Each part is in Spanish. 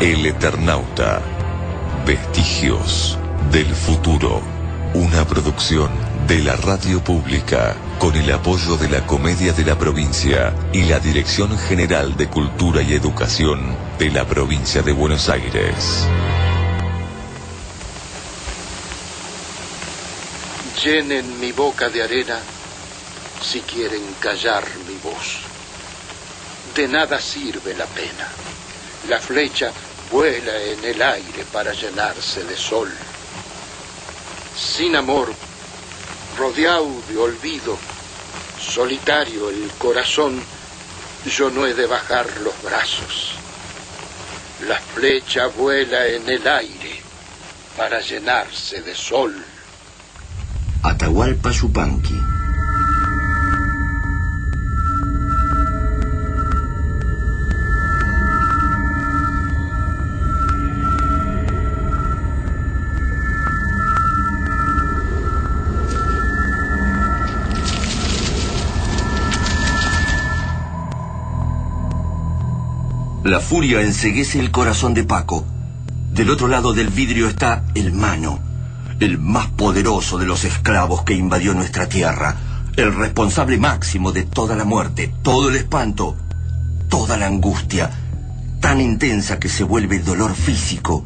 El Eternauta. Vestigios del futuro. Una producción de la radio pública con el apoyo de la Comedia de la Provincia y la Dirección General de Cultura y Educación de la Provincia de Buenos Aires. Llenen mi boca de arena si quieren callar mi voz. De nada sirve la pena. La flecha vuela en el aire para llenarse de sol. Sin amor, rodeado de olvido, solitario el corazón, yo no he de bajar los brazos. La flecha vuela en el aire para llenarse de sol. Atahualpa Yupanqui. La furia enseguece el corazón de Paco. Del otro lado del vidrio está el mano, el más poderoso de los esclavos que invadió nuestra tierra, el responsable máximo de toda la muerte, todo el espanto, toda la angustia, tan intensa que se vuelve dolor físico,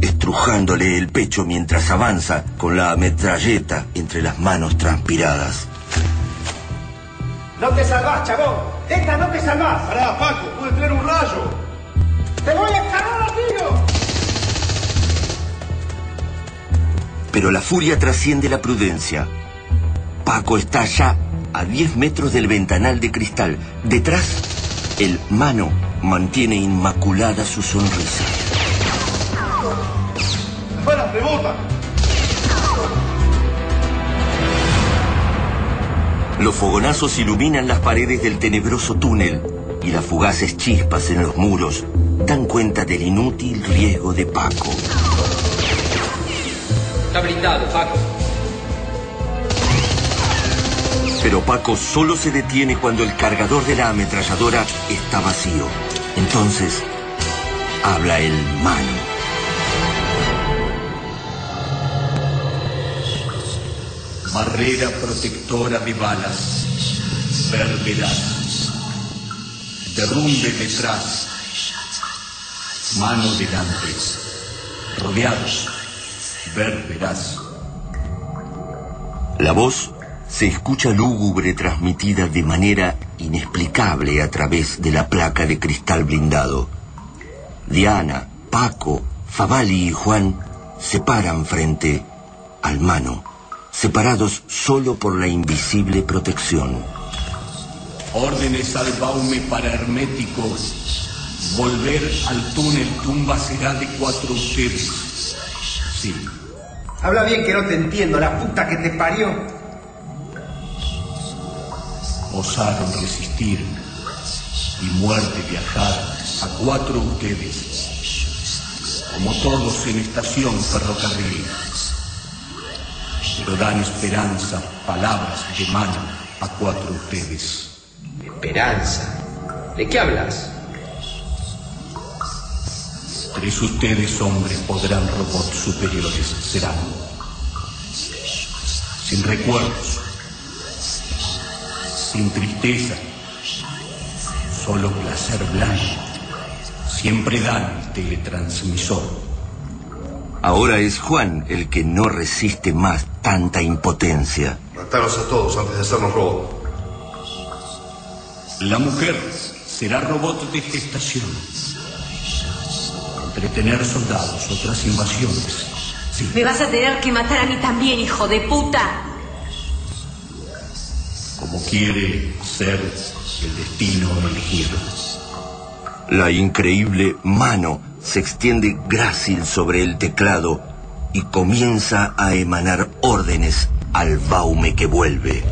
estrujándole el pecho mientras avanza con la metralleta entre las manos transpiradas. No te salvás, chabón. Esta no te salvás. Pará, Paco, Pero la furia trasciende la prudencia. Paco está ya a 10 metros del ventanal de cristal. Detrás, el mano mantiene inmaculada su sonrisa. ¡Fuera, rebota! Los fogonazos iluminan las paredes del tenebroso túnel y las fugaces chispas en los muros dan cuenta del inútil riesgo de Paco. Está blindado, Paco. Pero Paco solo se detiene cuando el cargador de la ametralladora está vacío. Entonces, habla el mano. Barrera protectora de balas. Vervedad. Derrumbe detrás. Mano delante. Rodeados. Ver verás. La voz se escucha lúgubre transmitida de manera inexplicable a través de la placa de cristal blindado. Diana, Paco, Favali y Juan se paran frente al mano, separados solo por la invisible protección. Órdenes al baume para herméticos. Volver al túnel tumba será de cuatro ustedes. Sí. Habla bien que no te entiendo, la puta que te parió. Osaron resistir y muerte viajar a cuatro ustedes, como todos en estación ferrocarril. Pero dan esperanza, palabras de mano a cuatro ustedes. Esperanza. ¿De qué hablas? Tres ustedes, hombres, podrán robots superiores, serán. Sin recuerdos, sin tristeza, solo placer blanco. Siempre dan el teletransmisor. Ahora es Juan el que no resiste más tanta impotencia. Mataros a todos antes de hacernos robots. La mujer será robot de gestación. Entretener soldados, otras invasiones. Sí. Me vas a tener que matar a mí también, hijo de puta. Como quiere ser el destino elegido. La increíble mano se extiende grácil sobre el teclado y comienza a emanar órdenes al baume que vuelve.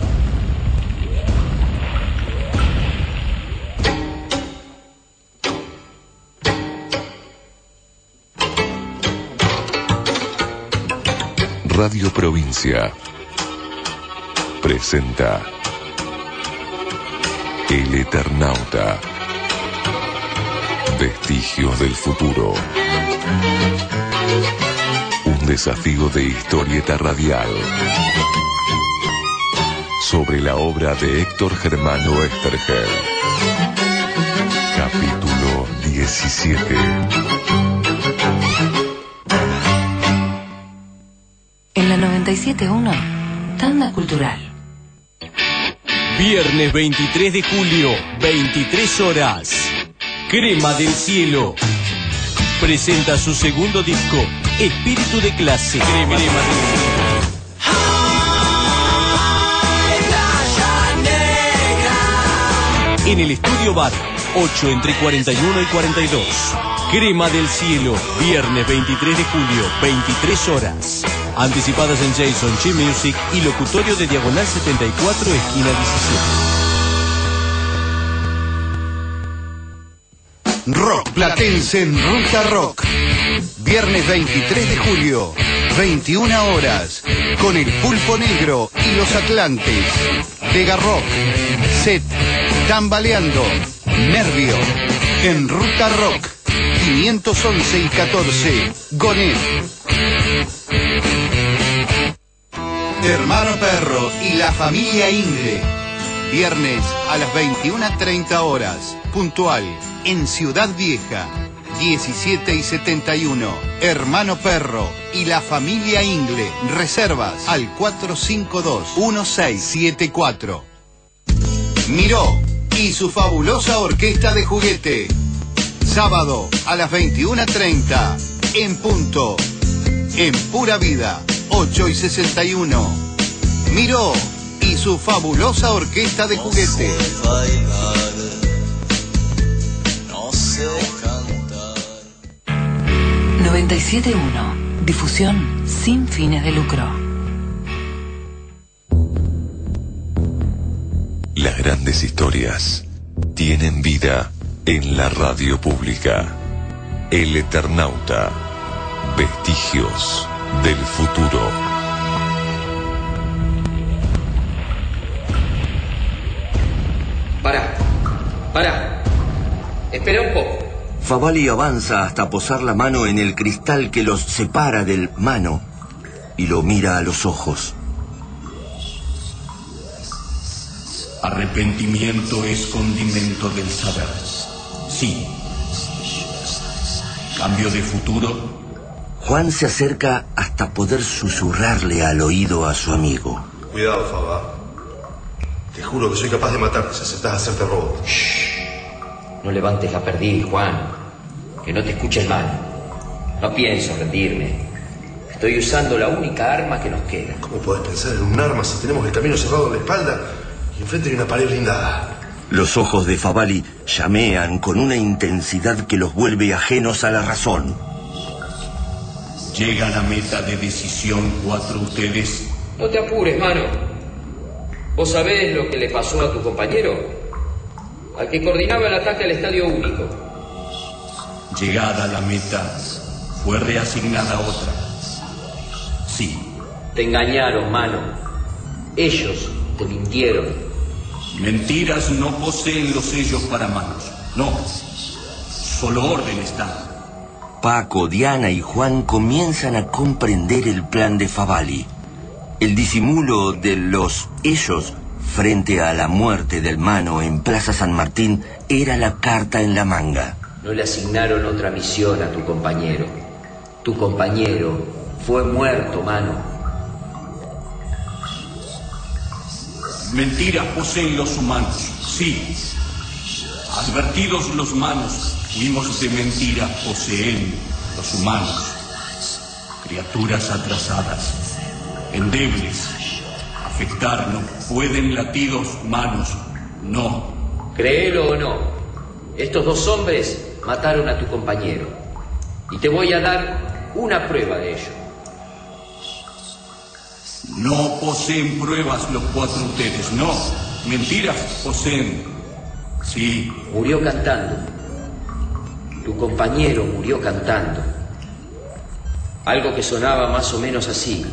Radio Provincia presenta El Eternauta. Vestigios del futuro. Un desafío de historieta radial. Sobre la obra de Héctor Germano Estergel. Capítulo 17. 97.1, Tanda Cultural. Viernes 23 de julio, 23 horas. Crema del Cielo. Presenta su segundo disco, Espíritu de Clase. Crema, del Cielo. En el Estudio Bar, 8 entre 41 y 42. Crema del Cielo, viernes 23 de julio, 23 horas. Anticipadas en Jason Chi Music y locutorio de Diagonal 74, esquina 17. Rock Platense en Ruta Rock. Viernes 23 de julio, 21 horas, con el Pulpo Negro y los Atlantes. Vega Rock, Set, Tambaleando, Nervio, en Ruta Rock. 511 y 14, Gonet. Hermano Perro y la familia Ingle. Viernes a las 21.30 horas, puntual, en Ciudad Vieja, 17 y 71. Hermano Perro y la familia Ingle. Reservas al 452-1674. Miró y su fabulosa orquesta de juguete. Sábado a las 21.30, en punto, en pura vida. 8 y 61. Miró y su fabulosa orquesta de juguete. No sé cantar. 97.1. Difusión sin fines de lucro. Las grandes historias tienen vida en la radio pública. El Eternauta. Vestigios del futuro. Para. Espera un poco. Favali avanza hasta posar la mano en el cristal que los separa del mano y lo mira a los ojos. Arrepentimiento es condimento del saber. Sí. Cambio de futuro Juan se acerca hasta poder susurrarle al oído a su amigo. Cuidado, Faba. Te juro que soy capaz de matarte si aceptas hacerte robot. Shh. No levantes la perdiz, Juan. Que no te escuches mal. No pienso rendirme. Estoy usando la única arma que nos queda. ¿Cómo puedes pensar en un arma si tenemos el camino cerrado en la espalda y enfrente hay una pared blindada? Los ojos de Favali llamean con una intensidad que los vuelve ajenos a la razón. Llega la meta de decisión cuatro ustedes. No te apures, mano. ¿Vos sabés lo que le pasó a tu compañero? Al que coordinaba el ataque al estadio único. Llegada la meta, fue reasignada otra. Sí. Te engañaron, mano. Ellos te mintieron. Mentiras no poseen los sellos para manos. No. Solo orden está. Paco, Diana y Juan comienzan a comprender el plan de Favali. El disimulo de los ellos frente a la muerte del mano en Plaza San Martín era la carta en la manga. No le asignaron otra misión a tu compañero. Tu compañero fue muerto, mano. Mentiras poseen los humanos, sí. Advertidos los manos, fuimos de mentiras poseen los humanos. Criaturas atrasadas, endebles. Pueden latidos manos, no. Créelo o no, estos dos hombres mataron a tu compañero. Y te voy a dar una prueba de ello. No poseen pruebas los cuatro ustedes, no. Mentiras poseen. Sí. Murió cantando. Tu compañero murió cantando. Algo que sonaba más o menos así.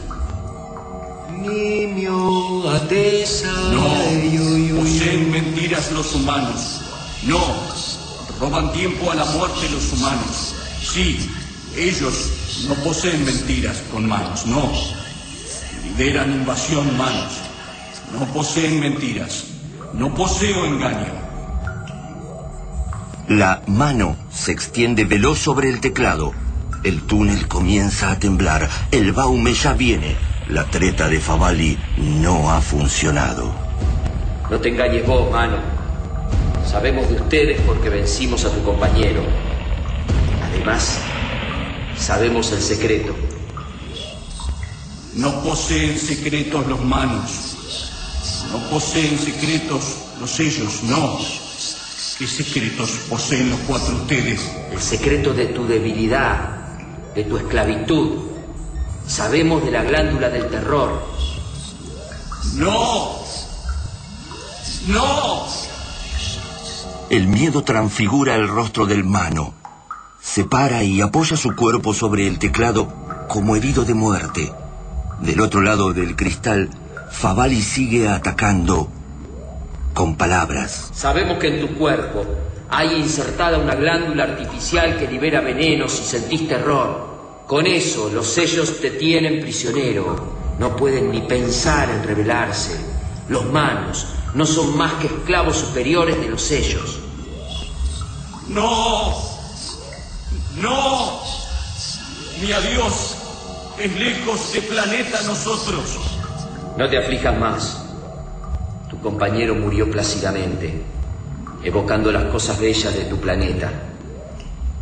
No, poseen mentiras los humanos. No, roban tiempo a la muerte los humanos. Sí, ellos no poseen mentiras con manos, no. Lideran invasión manos. No poseen mentiras. No poseo engaño. La mano se extiende veloz sobre el teclado. El túnel comienza a temblar. El baume ya viene. La treta de Favali no ha funcionado. No te engañes vos, mano. Sabemos de ustedes porque vencimos a tu compañero. Además, sabemos el secreto. No poseen secretos los manos. No poseen secretos los sellos, no. ¿Qué secretos poseen los cuatro ustedes? El secreto de tu debilidad, de tu esclavitud. Sabemos de la glándula del terror. ¡No! ¡No! El miedo transfigura el rostro del mano. Se para y apoya su cuerpo sobre el teclado como herido de muerte. Del otro lado del cristal, Favali sigue atacando con palabras. Sabemos que en tu cuerpo hay insertada una glándula artificial que libera venenos y sentís terror. Con eso los sellos te tienen prisionero. No pueden ni pensar en rebelarse. Los manos no son más que esclavos superiores de los sellos. ¡No! ¡No! Mi adiós es lejos de planeta nosotros. No te aflijas más. Tu compañero murió plácidamente, evocando las cosas bellas de tu planeta.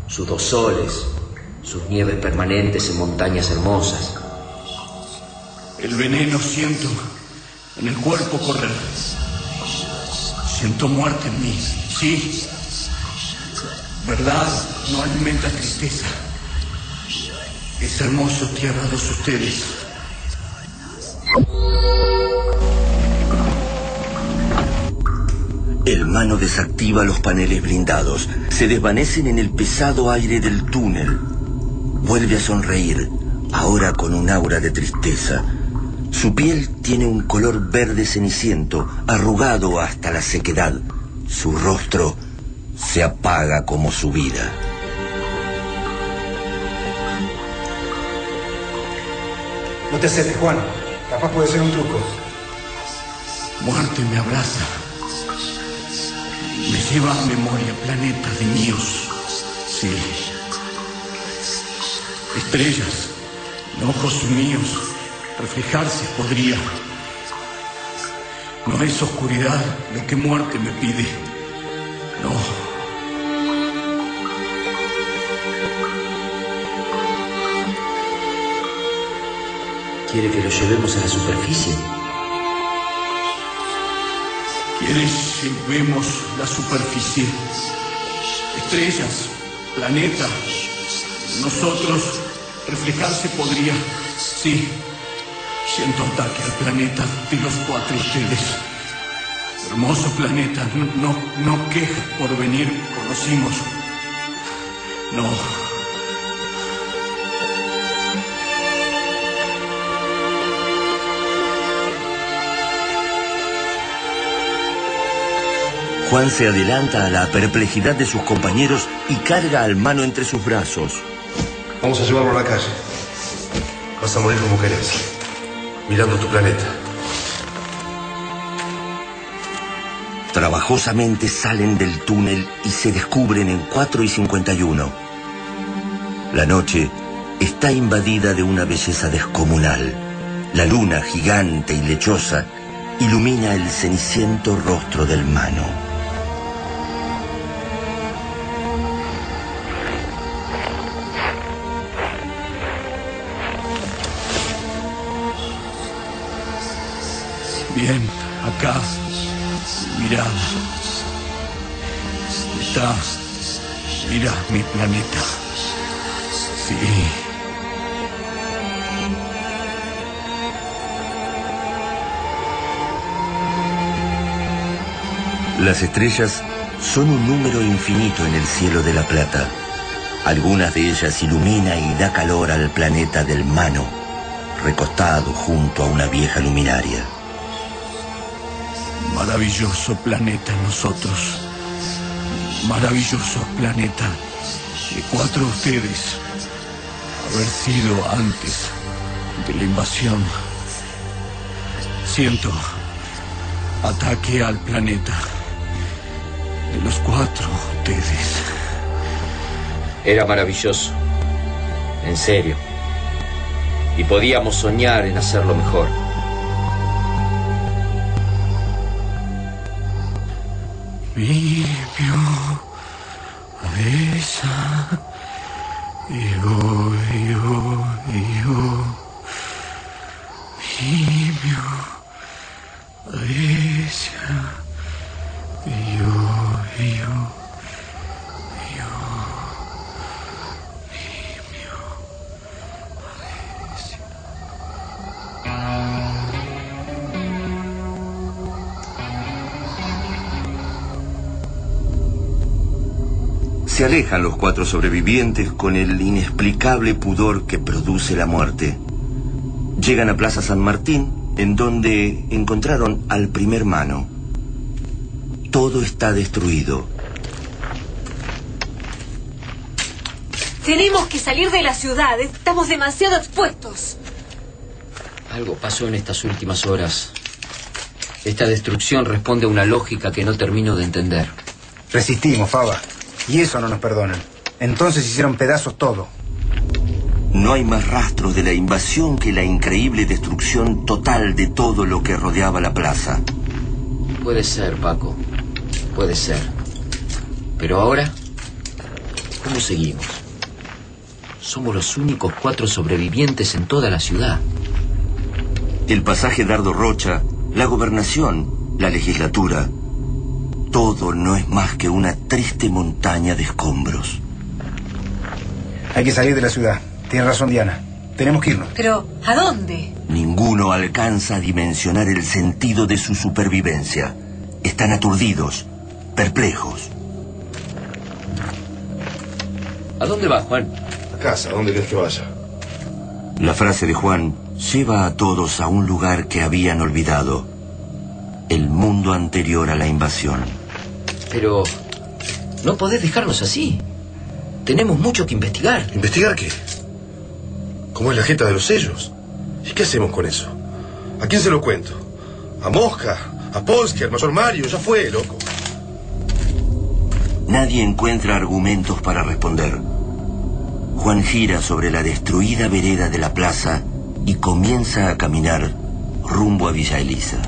Sus dos soles, sus nieves permanentes en montañas hermosas. El veneno siento en el cuerpo correr. Siento muerte en mí, sí. Verdad no alimenta tristeza. Es hermoso tierrados ustedes. El mano desactiva los paneles blindados. Se desvanecen en el pesado aire del túnel. Vuelve a sonreír, ahora con un aura de tristeza. Su piel tiene un color verde ceniciento, arrugado hasta la sequedad. Su rostro se apaga como su vida. No te acerques, Juan. Capaz puede ser un truco. Muerte me abraza. Me lleva a memoria planetas de míos. Sí. Estrellas, en ojos míos, reflejarse podría. No es oscuridad lo que muerte me pide. No. ¿Quiere que lo llevemos a la superficie? ¿Quiere llevemos la superficie? Estrellas, planeta, nosotros, reflejarse podría. Sí, siento ataque al planeta de los cuatro ustedes. Hermoso planeta, no, no queja por venir, conocimos. No. Juan se adelanta a la perplejidad de sus compañeros y carga al mano entre sus brazos. Vamos a llevarlo a la calle. Vas a morir como querés, mirando tu planeta. Trabajosamente salen del túnel y se descubren en 4 y 51. La noche está invadida de una belleza descomunal. La luna, gigante y lechosa, ilumina el ceniciento rostro del mano. Bien, acá, mirad. Está Mira mi planeta. Sí. Las estrellas son un número infinito en el cielo de la plata. Algunas de ellas ilumina y da calor al planeta del Mano, recostado junto a una vieja luminaria. Maravilloso planeta nosotros. Maravilloso planeta. Y cuatro ustedes. Haber sido antes de la invasión. Siento ataque al planeta. De los cuatro ustedes. Era maravilloso. En serio. Y podíamos soñar en hacerlo mejor. Vivio esa io io io Se alejan los cuatro sobrevivientes con el inexplicable pudor que produce la muerte. Llegan a Plaza San Martín, en donde encontraron al primer mano. Todo está destruido. Tenemos que salir de la ciudad. Estamos demasiado expuestos. Algo pasó en estas últimas horas. Esta destrucción responde a una lógica que no termino de entender. Resistimos, Faba. Y eso no nos perdonan. Entonces hicieron pedazos todo. No hay más rastros de la invasión que la increíble destrucción total de todo lo que rodeaba la plaza. Puede ser, Paco. Puede ser. Pero ahora, ¿cómo seguimos? Somos los únicos cuatro sobrevivientes en toda la ciudad. El pasaje Dardo Rocha, la gobernación, la legislatura, todo no es más que una triste montaña de escombros. Hay que salir de la ciudad. Tiene razón Diana. Tenemos que irnos. Pero, ¿a dónde? Ninguno alcanza a dimensionar el sentido de su supervivencia. Están aturdidos, perplejos. ¿A dónde va, Juan? A casa, ¿a dónde quieres que vaya? La frase de Juan lleva a todos a un lugar que habían olvidado. El mundo anterior a la invasión. Pero no podés dejarnos así. Tenemos mucho que investigar. ¿Investigar qué? ¿Cómo es la jeta de los sellos? ¿Y qué hacemos con eso? ¿A quién se lo cuento? ¿A Mosca? ¿A Polsky? ¿Al mayor Mario? Ya fue, loco. Nadie encuentra argumentos para responder. Juan gira sobre la destruida vereda de la plaza y comienza a caminar rumbo a Villa Elisa.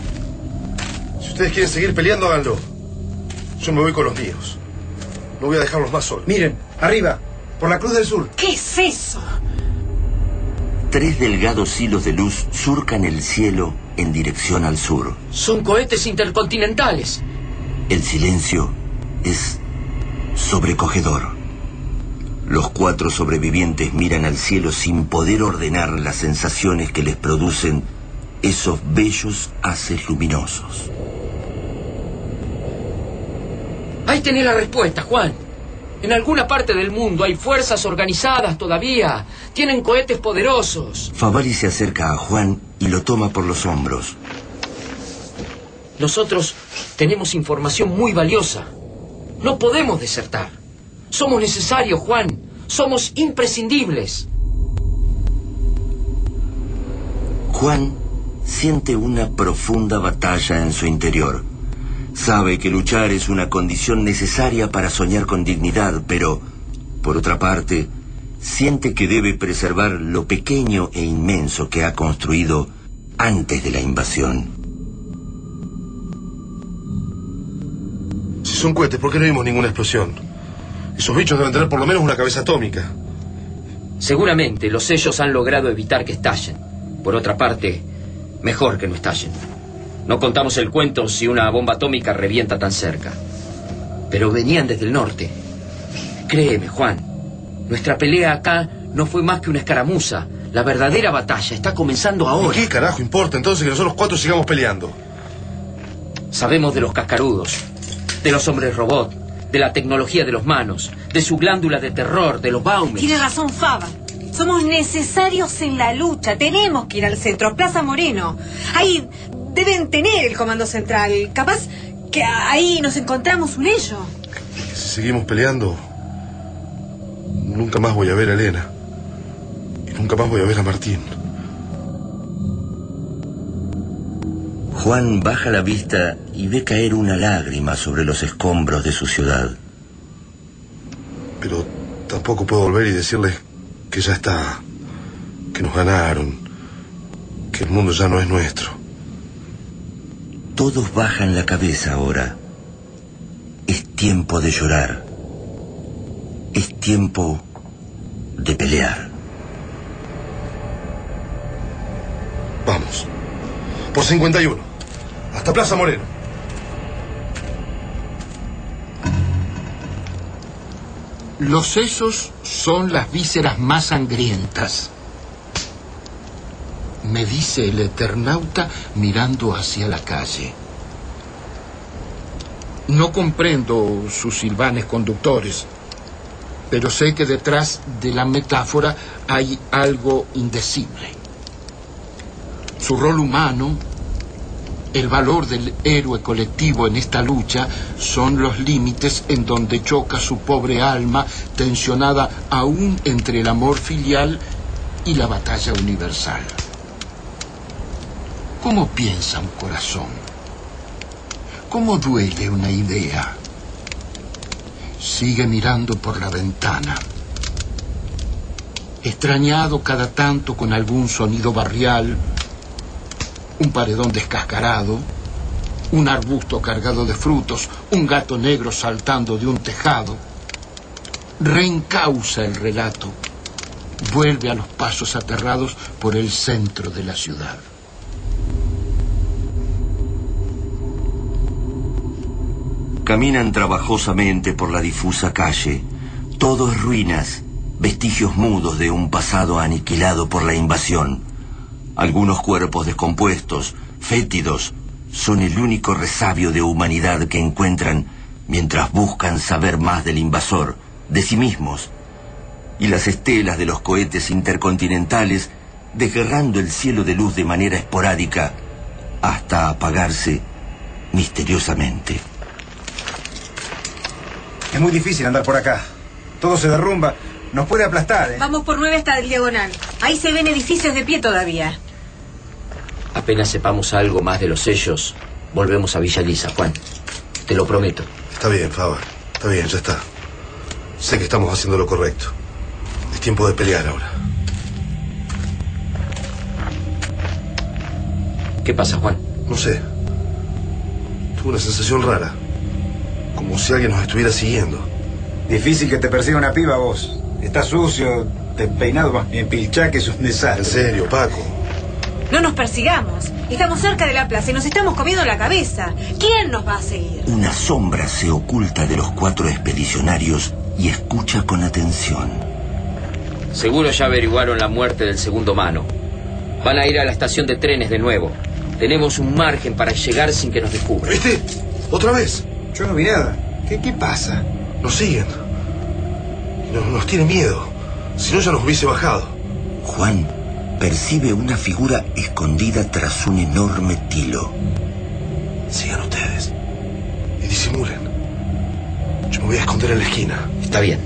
Si ustedes quieren seguir peleando, háganlo. Yo me voy con los míos. No voy a dejarlos más solos. Miren, arriba, por la Cruz del Sur. ¿Qué es eso? Tres delgados hilos de luz surcan el cielo en dirección al sur. Son cohetes intercontinentales. El silencio es sobrecogedor. Los cuatro sobrevivientes miran al cielo sin poder ordenar las sensaciones que les producen esos bellos haces luminosos. Ahí tenés la respuesta, Juan. En alguna parte del mundo hay fuerzas organizadas todavía. Tienen cohetes poderosos. Favali se acerca a Juan y lo toma por los hombros. Nosotros tenemos información muy valiosa. No podemos desertar. Somos necesarios, Juan. Somos imprescindibles. Juan siente una profunda batalla en su interior. Sabe que luchar es una condición necesaria para soñar con dignidad, pero, por otra parte, siente que debe preservar lo pequeño e inmenso que ha construido antes de la invasión. Si son cohetes, ¿por qué no vimos ninguna explosión? Esos bichos deben tener por lo menos una cabeza atómica. Seguramente los sellos han logrado evitar que estallen. Por otra parte, mejor que no estallen. No contamos el cuento si una bomba atómica revienta tan cerca. Pero venían desde el norte. Créeme, Juan. Nuestra pelea acá no fue más que una escaramuza. La verdadera batalla está comenzando ahora. ¿Y qué carajo importa entonces que nosotros cuatro sigamos peleando? Sabemos de los cascarudos, de los hombres robot, de la tecnología de los manos, de su glándula de terror, de los Baumes. Tiene razón Faba. Somos necesarios en la lucha. Tenemos que ir al centro, Plaza Moreno. Ahí deben tener el comando central. Capaz que ahí nos encontramos un ello. Si seguimos peleando, nunca más voy a ver a Elena. Y nunca más voy a ver a Martín. Juan baja la vista y ve caer una lágrima sobre los escombros de su ciudad. Pero tampoco puedo volver y decirles que ya está, que nos ganaron, que el mundo ya no es nuestro. Todos bajan la cabeza ahora. Es tiempo de llorar. Es tiempo de pelear. Vamos. Por 51. Hasta Plaza Moreno. Los sesos son las vísceras más sangrientas. Me dice el Eternauta mirando hacia la calle. No comprendo sus silvanes conductores, pero sé que detrás de la metáfora hay algo indecible. Su rol humano, el valor del héroe colectivo en esta lucha son los límites en donde choca su pobre alma tensionada aún entre el amor filial y la batalla universal. ¿Cómo piensa un corazón? ¿Cómo duele una idea? Sigue mirando por la ventana. Extrañado cada tanto con algún sonido barrial, un paredón descascarado, un arbusto cargado de frutos, un gato negro saltando de un tejado. Reencausa el relato, vuelve a los pasos aterrados por el centro de la ciudad. Caminan trabajosamente por la difusa calle. Todo es ruinas, vestigios mudos de un pasado aniquilado por la invasión. Algunos cuerpos descompuestos, fétidos, son el único resabio de humanidad que encuentran mientras buscan saber más del invasor, de sí mismos. Y las estelas de los cohetes intercontinentales desgarrando el cielo de luz de manera esporádica hasta apagarse misteriosamente. Es muy difícil andar por acá. Todo se derrumba. Nos puede aplastar, ¿eh? Vamos por nueve hasta el diagonal. Ahí se ven edificios de pie todavía. Apenas sepamos algo más de los sellos, volvemos a Villa Lisa, Juan. Te lo prometo. Está bien, Fava. Está bien, ya está. Sé que estamos haciendo lo correcto. Es tiempo de pelear ahora. ¿Qué pasa, Juan? No sé. Tuve una sensación rara. Como si alguien nos estuviera siguiendo. Difícil que te persiga una piba vos. Estás sucio, despeinado, en pilchaque es un desastre. En serio, Paco. No nos persigamos. Estamos cerca de la plaza y nos estamos comiendo la cabeza. ¿Quién nos va a seguir? Una sombra se oculta de los cuatro expedicionarios y escucha con atención. Seguro ya averiguaron la muerte del segundo mano. Van a ir a la estación de trenes de nuevo. Tenemos un margen para llegar sin que nos descubran. ¿Viste? ¿Otra vez? Yo no vi nada. ¿Qué, qué pasa? Nos siguen. Nos, nos tiene miedo. Si no, ya nos hubiese bajado. Juan percibe una figura escondida tras un enorme tilo. Sigan ustedes. Y disimulen. Yo me voy a esconder en la esquina. Está bien.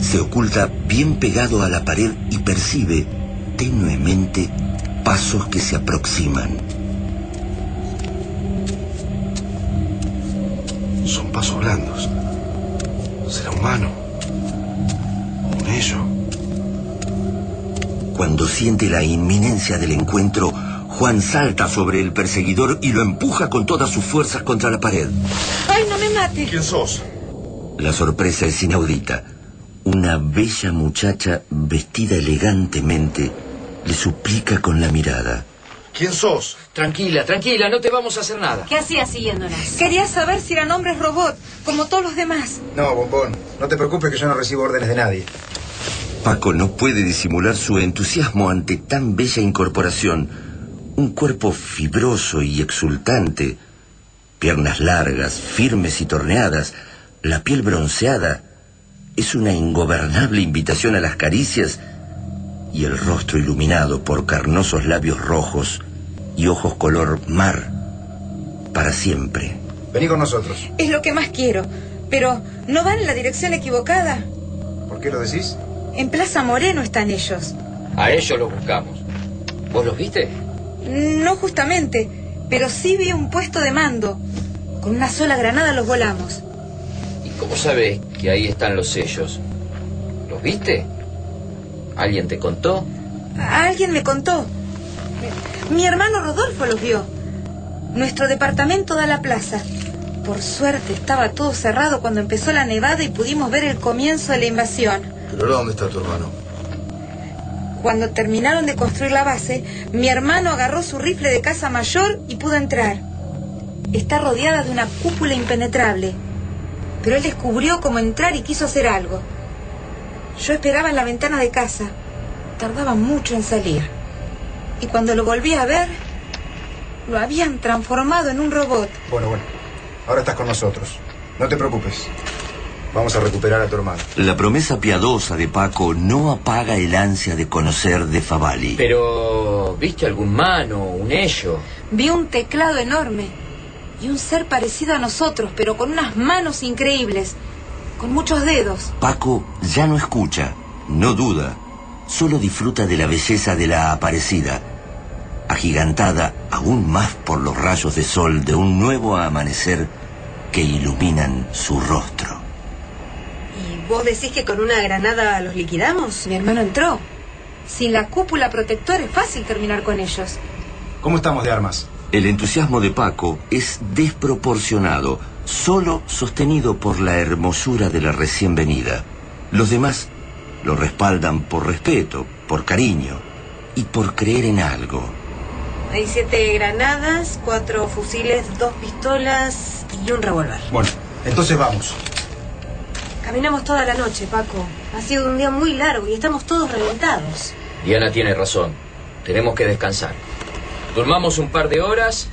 Se oculta bien pegado a la pared y percibe tenuemente pasos que se aproximan. Son pasos blandos. ¿Será humano? ¿O un ello? Cuando siente la inminencia del encuentro, Juan salta sobre el perseguidor y lo empuja con todas sus fuerzas contra la pared. ¡Ay, no me mate! ¿Quién sos? La sorpresa es inaudita. Una bella muchacha vestida elegantemente le suplica con la mirada. ¿Quién sos? Tranquila, tranquila, no te vamos a hacer nada. ¿Qué hacía siguiéndonos? Quería saber si eran hombres robot, como todos los demás. No, bombón. No te preocupes que yo no recibo órdenes de nadie. Paco no puede disimular su entusiasmo ante tan bella incorporación. Un cuerpo fibroso y exultante, piernas largas, firmes y torneadas, la piel bronceada. Es una ingobernable invitación a las caricias y el rostro iluminado por carnosos labios rojos y ojos color mar para siempre. Vení con nosotros. Es lo que más quiero. Pero, ¿no van en la dirección equivocada? ¿Por qué lo decís? En Plaza Moreno están ellos. A ellos los buscamos. ¿Vos los viste? No justamente, pero sí vi un puesto de mando. Con una sola granada los volamos. ¿Y cómo sabés que ahí están los sellos? ¿Los viste? ¿Alguien te contó? Alguien me contó. Mi hermano Rodolfo los vio. Nuestro departamento da a la plaza. Por suerte estaba todo cerrado cuando empezó la nevada y pudimos ver el comienzo de la invasión. ¿Pero ahora dónde está tu hermano? Cuando terminaron de construir la base, mi hermano agarró su rifle de caza mayor y pudo entrar. Está rodeada de una cúpula impenetrable. Pero él descubrió cómo entrar y quiso hacer algo. Yo esperaba en la ventana de casa. Tardaba mucho en salir. Y cuando lo volví a ver, lo habían transformado en un robot. Bueno, bueno. Ahora estás con nosotros. No te preocupes. Vamos a recuperar a tu hermano. La promesa piadosa de Paco no apaga el ansia de conocer de Favali. Pero, ¿viste algún mano, un ello? Vi un teclado enorme y un ser parecido a nosotros, pero con unas manos increíbles, con muchos dedos. Paco ya no escucha, no duda, solo disfruta de la belleza de la aparecida, agigantada aún más por los rayos de sol de un nuevo amanecer que iluminan su rostro. ¿Y vos decís que con una granada los liquidamos? Mi hermano entró. Sin la cúpula protectora es fácil terminar con ellos. ¿Cómo estamos de armas? El entusiasmo de Paco es desproporcionado, solo sostenido por la hermosura de la recién venida. Los demás lo respaldan por respeto, por cariño y por creer en algo. Hay siete granadas, cuatro fusiles, dos pistolas y un revólver. Bueno, entonces vamos. Caminamos toda la noche, Paco. Ha sido un día muy largo y estamos todos reventados. Diana tiene razón. Tenemos que descansar. Durmamos un par de horas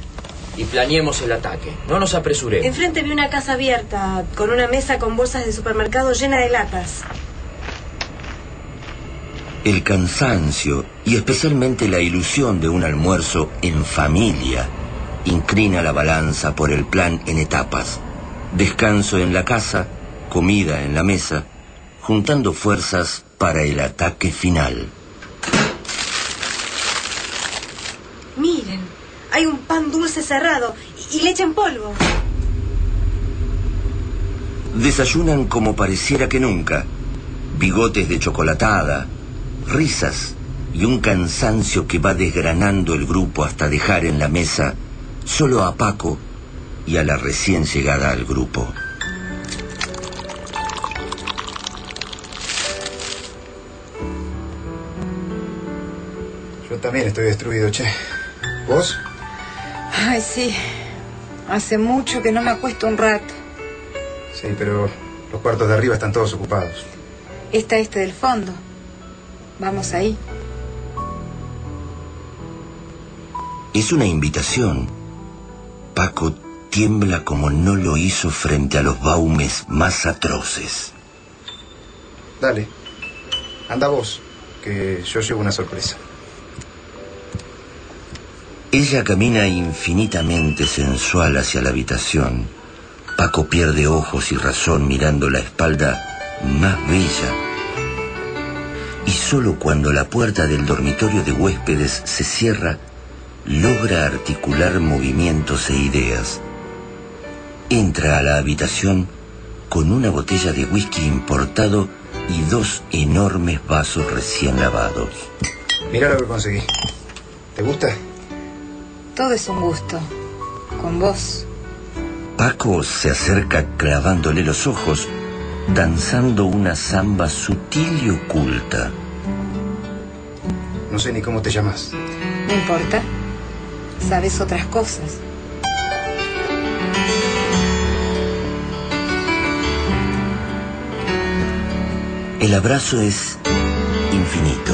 y planeemos el ataque. No nos apresuremos. Enfrente vi una casa abierta, con una mesa con bolsas de supermercado llena de latas. El cansancio y especialmente la ilusión de un almuerzo en familia inclina la balanza por el plan en etapas. Descanso en la casa, comida en la mesa, juntando fuerzas para el ataque final. Miren, hay un pan dulce cerrado y leche en polvo. Desayunan como pareciera que nunca. Bigotes de chocolatada, risas y un cansancio que va desgranando el grupo hasta dejar en la mesa solo a Paco y a la recién llegada al grupo. Yo también estoy destruido, che. ¿Vos? Ay, sí. Hace mucho que no me acuesto un rato. Sí, pero los cuartos de arriba están todos ocupados. Está este del fondo. Vamos ahí. Es una invitación. Paco tiembla como no lo hizo frente a los baumes más atroces. Dale. Anda vos, que yo llevo una sorpresa. Ella camina infinitamente sensual hacia la habitación. Paco pierde ojos y razón mirando la espalda más bella. Y solo cuando la puerta del dormitorio de huéspedes se cierra, logra articular movimientos e ideas. Entra a la habitación con una botella de whisky importado y dos enormes vasos recién lavados. Mira lo que conseguí. ¿Te gusta? Todo es un gusto. Con vos. Paco se acerca clavándole los ojos, danzando una samba sutil y oculta. No sé ni cómo te llamas. No importa. sabes otras cosas. El abrazo es infinito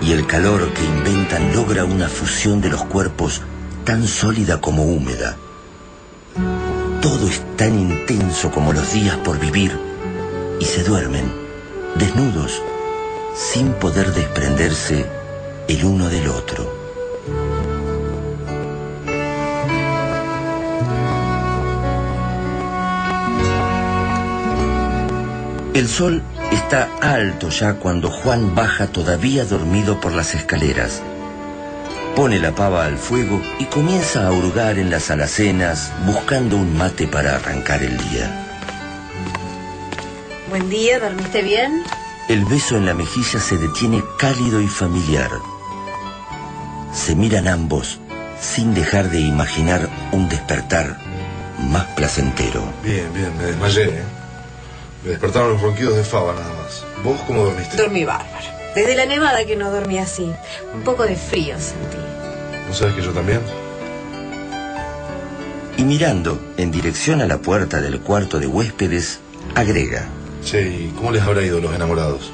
y el calor que inventan logra una fusión de los cuerpos tan sólida como húmeda. Todo es tan intenso como los días por vivir y se duermen, desnudos, sin poder desprenderse el uno del otro. El sol está alto ya cuando Juan baja todavía dormido por las escaleras. Pone la pava al fuego y comienza a hurgar en las alacenas buscando un mate para arrancar el día. Buen día, ¿dormiste bien? El beso en la mejilla se detiene cálido y familiar. Se miran ambos sin dejar de imaginar un despertar más placentero. Bien, bien, me desmayé, ¿eh? Me despertaron los ronquidos de Faba nada más. ¿Vos cómo dormiste? Dormí bárbaro. Desde la nevada que no dormí así. Un poco de frío sentí. ¿No sabes que yo también? Y mirando en dirección a la puerta del cuarto de huéspedes, agrega. Che, ¿y cómo les habrá ido los enamorados?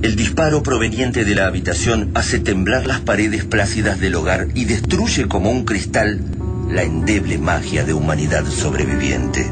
El disparo proveniente de la habitación hace temblar las paredes plácidas del hogar y destruye como un cristal la endeble magia de humanidad sobreviviente.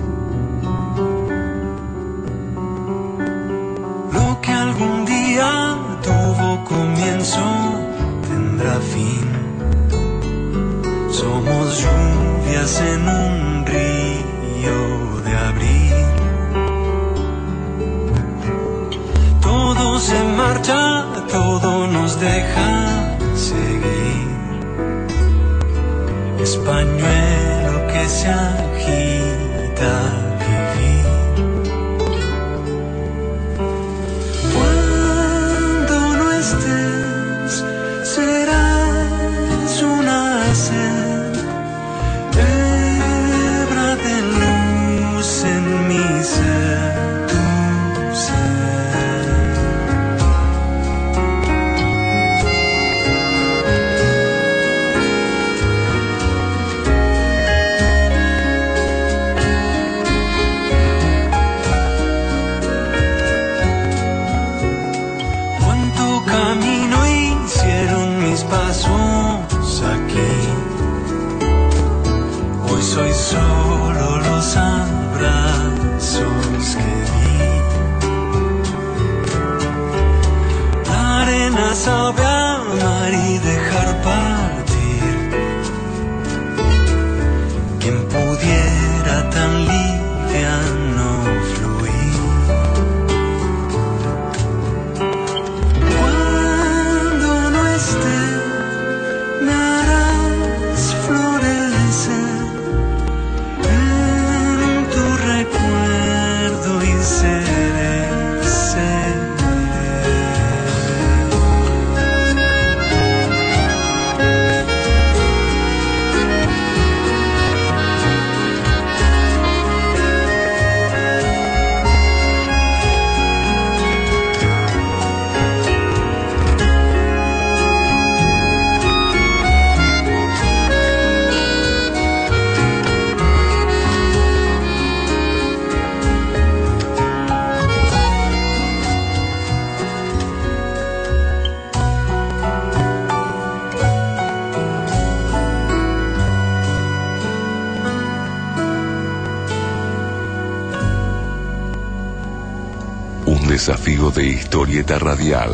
De historieta radial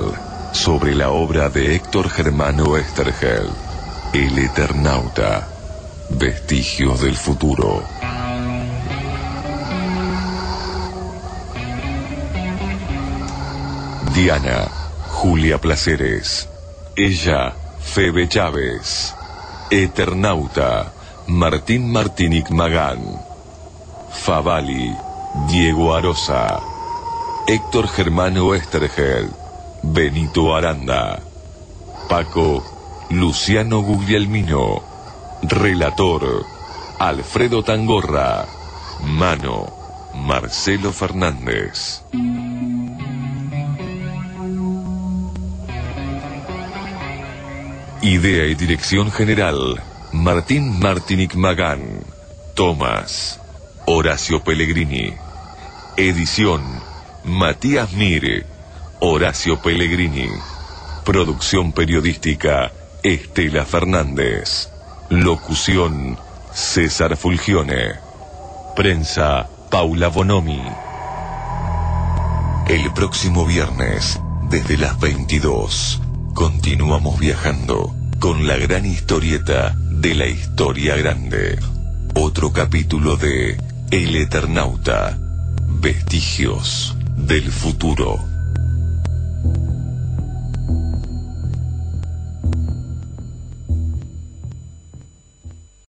sobre la obra de Héctor Germano Estergel, El Eternauta, Vestigios del Futuro. Diana, Julia Placeres. Ella, Febe Chávez. Eternauta, Martín Martinic Magán. Favali, Diego Arosa. Héctor Germán Oestergel, Benito Aranda, Paco Luciano Guglielmino, Relator Alfredo Tangorra, Mano Marcelo Fernández. Idea y dirección general, Martín Martinic Magán, Tomás, Horacio Pellegrini. Edición Matías Mire, Horacio Pellegrini. Producción periodística, Estela Fernández. Locución, César Fulgione. Prensa, Paula Bonomi. El próximo viernes, desde las 22, continuamos viajando con la gran historieta de la historia grande. Otro capítulo de El Eternauta. Vestigios del futuro.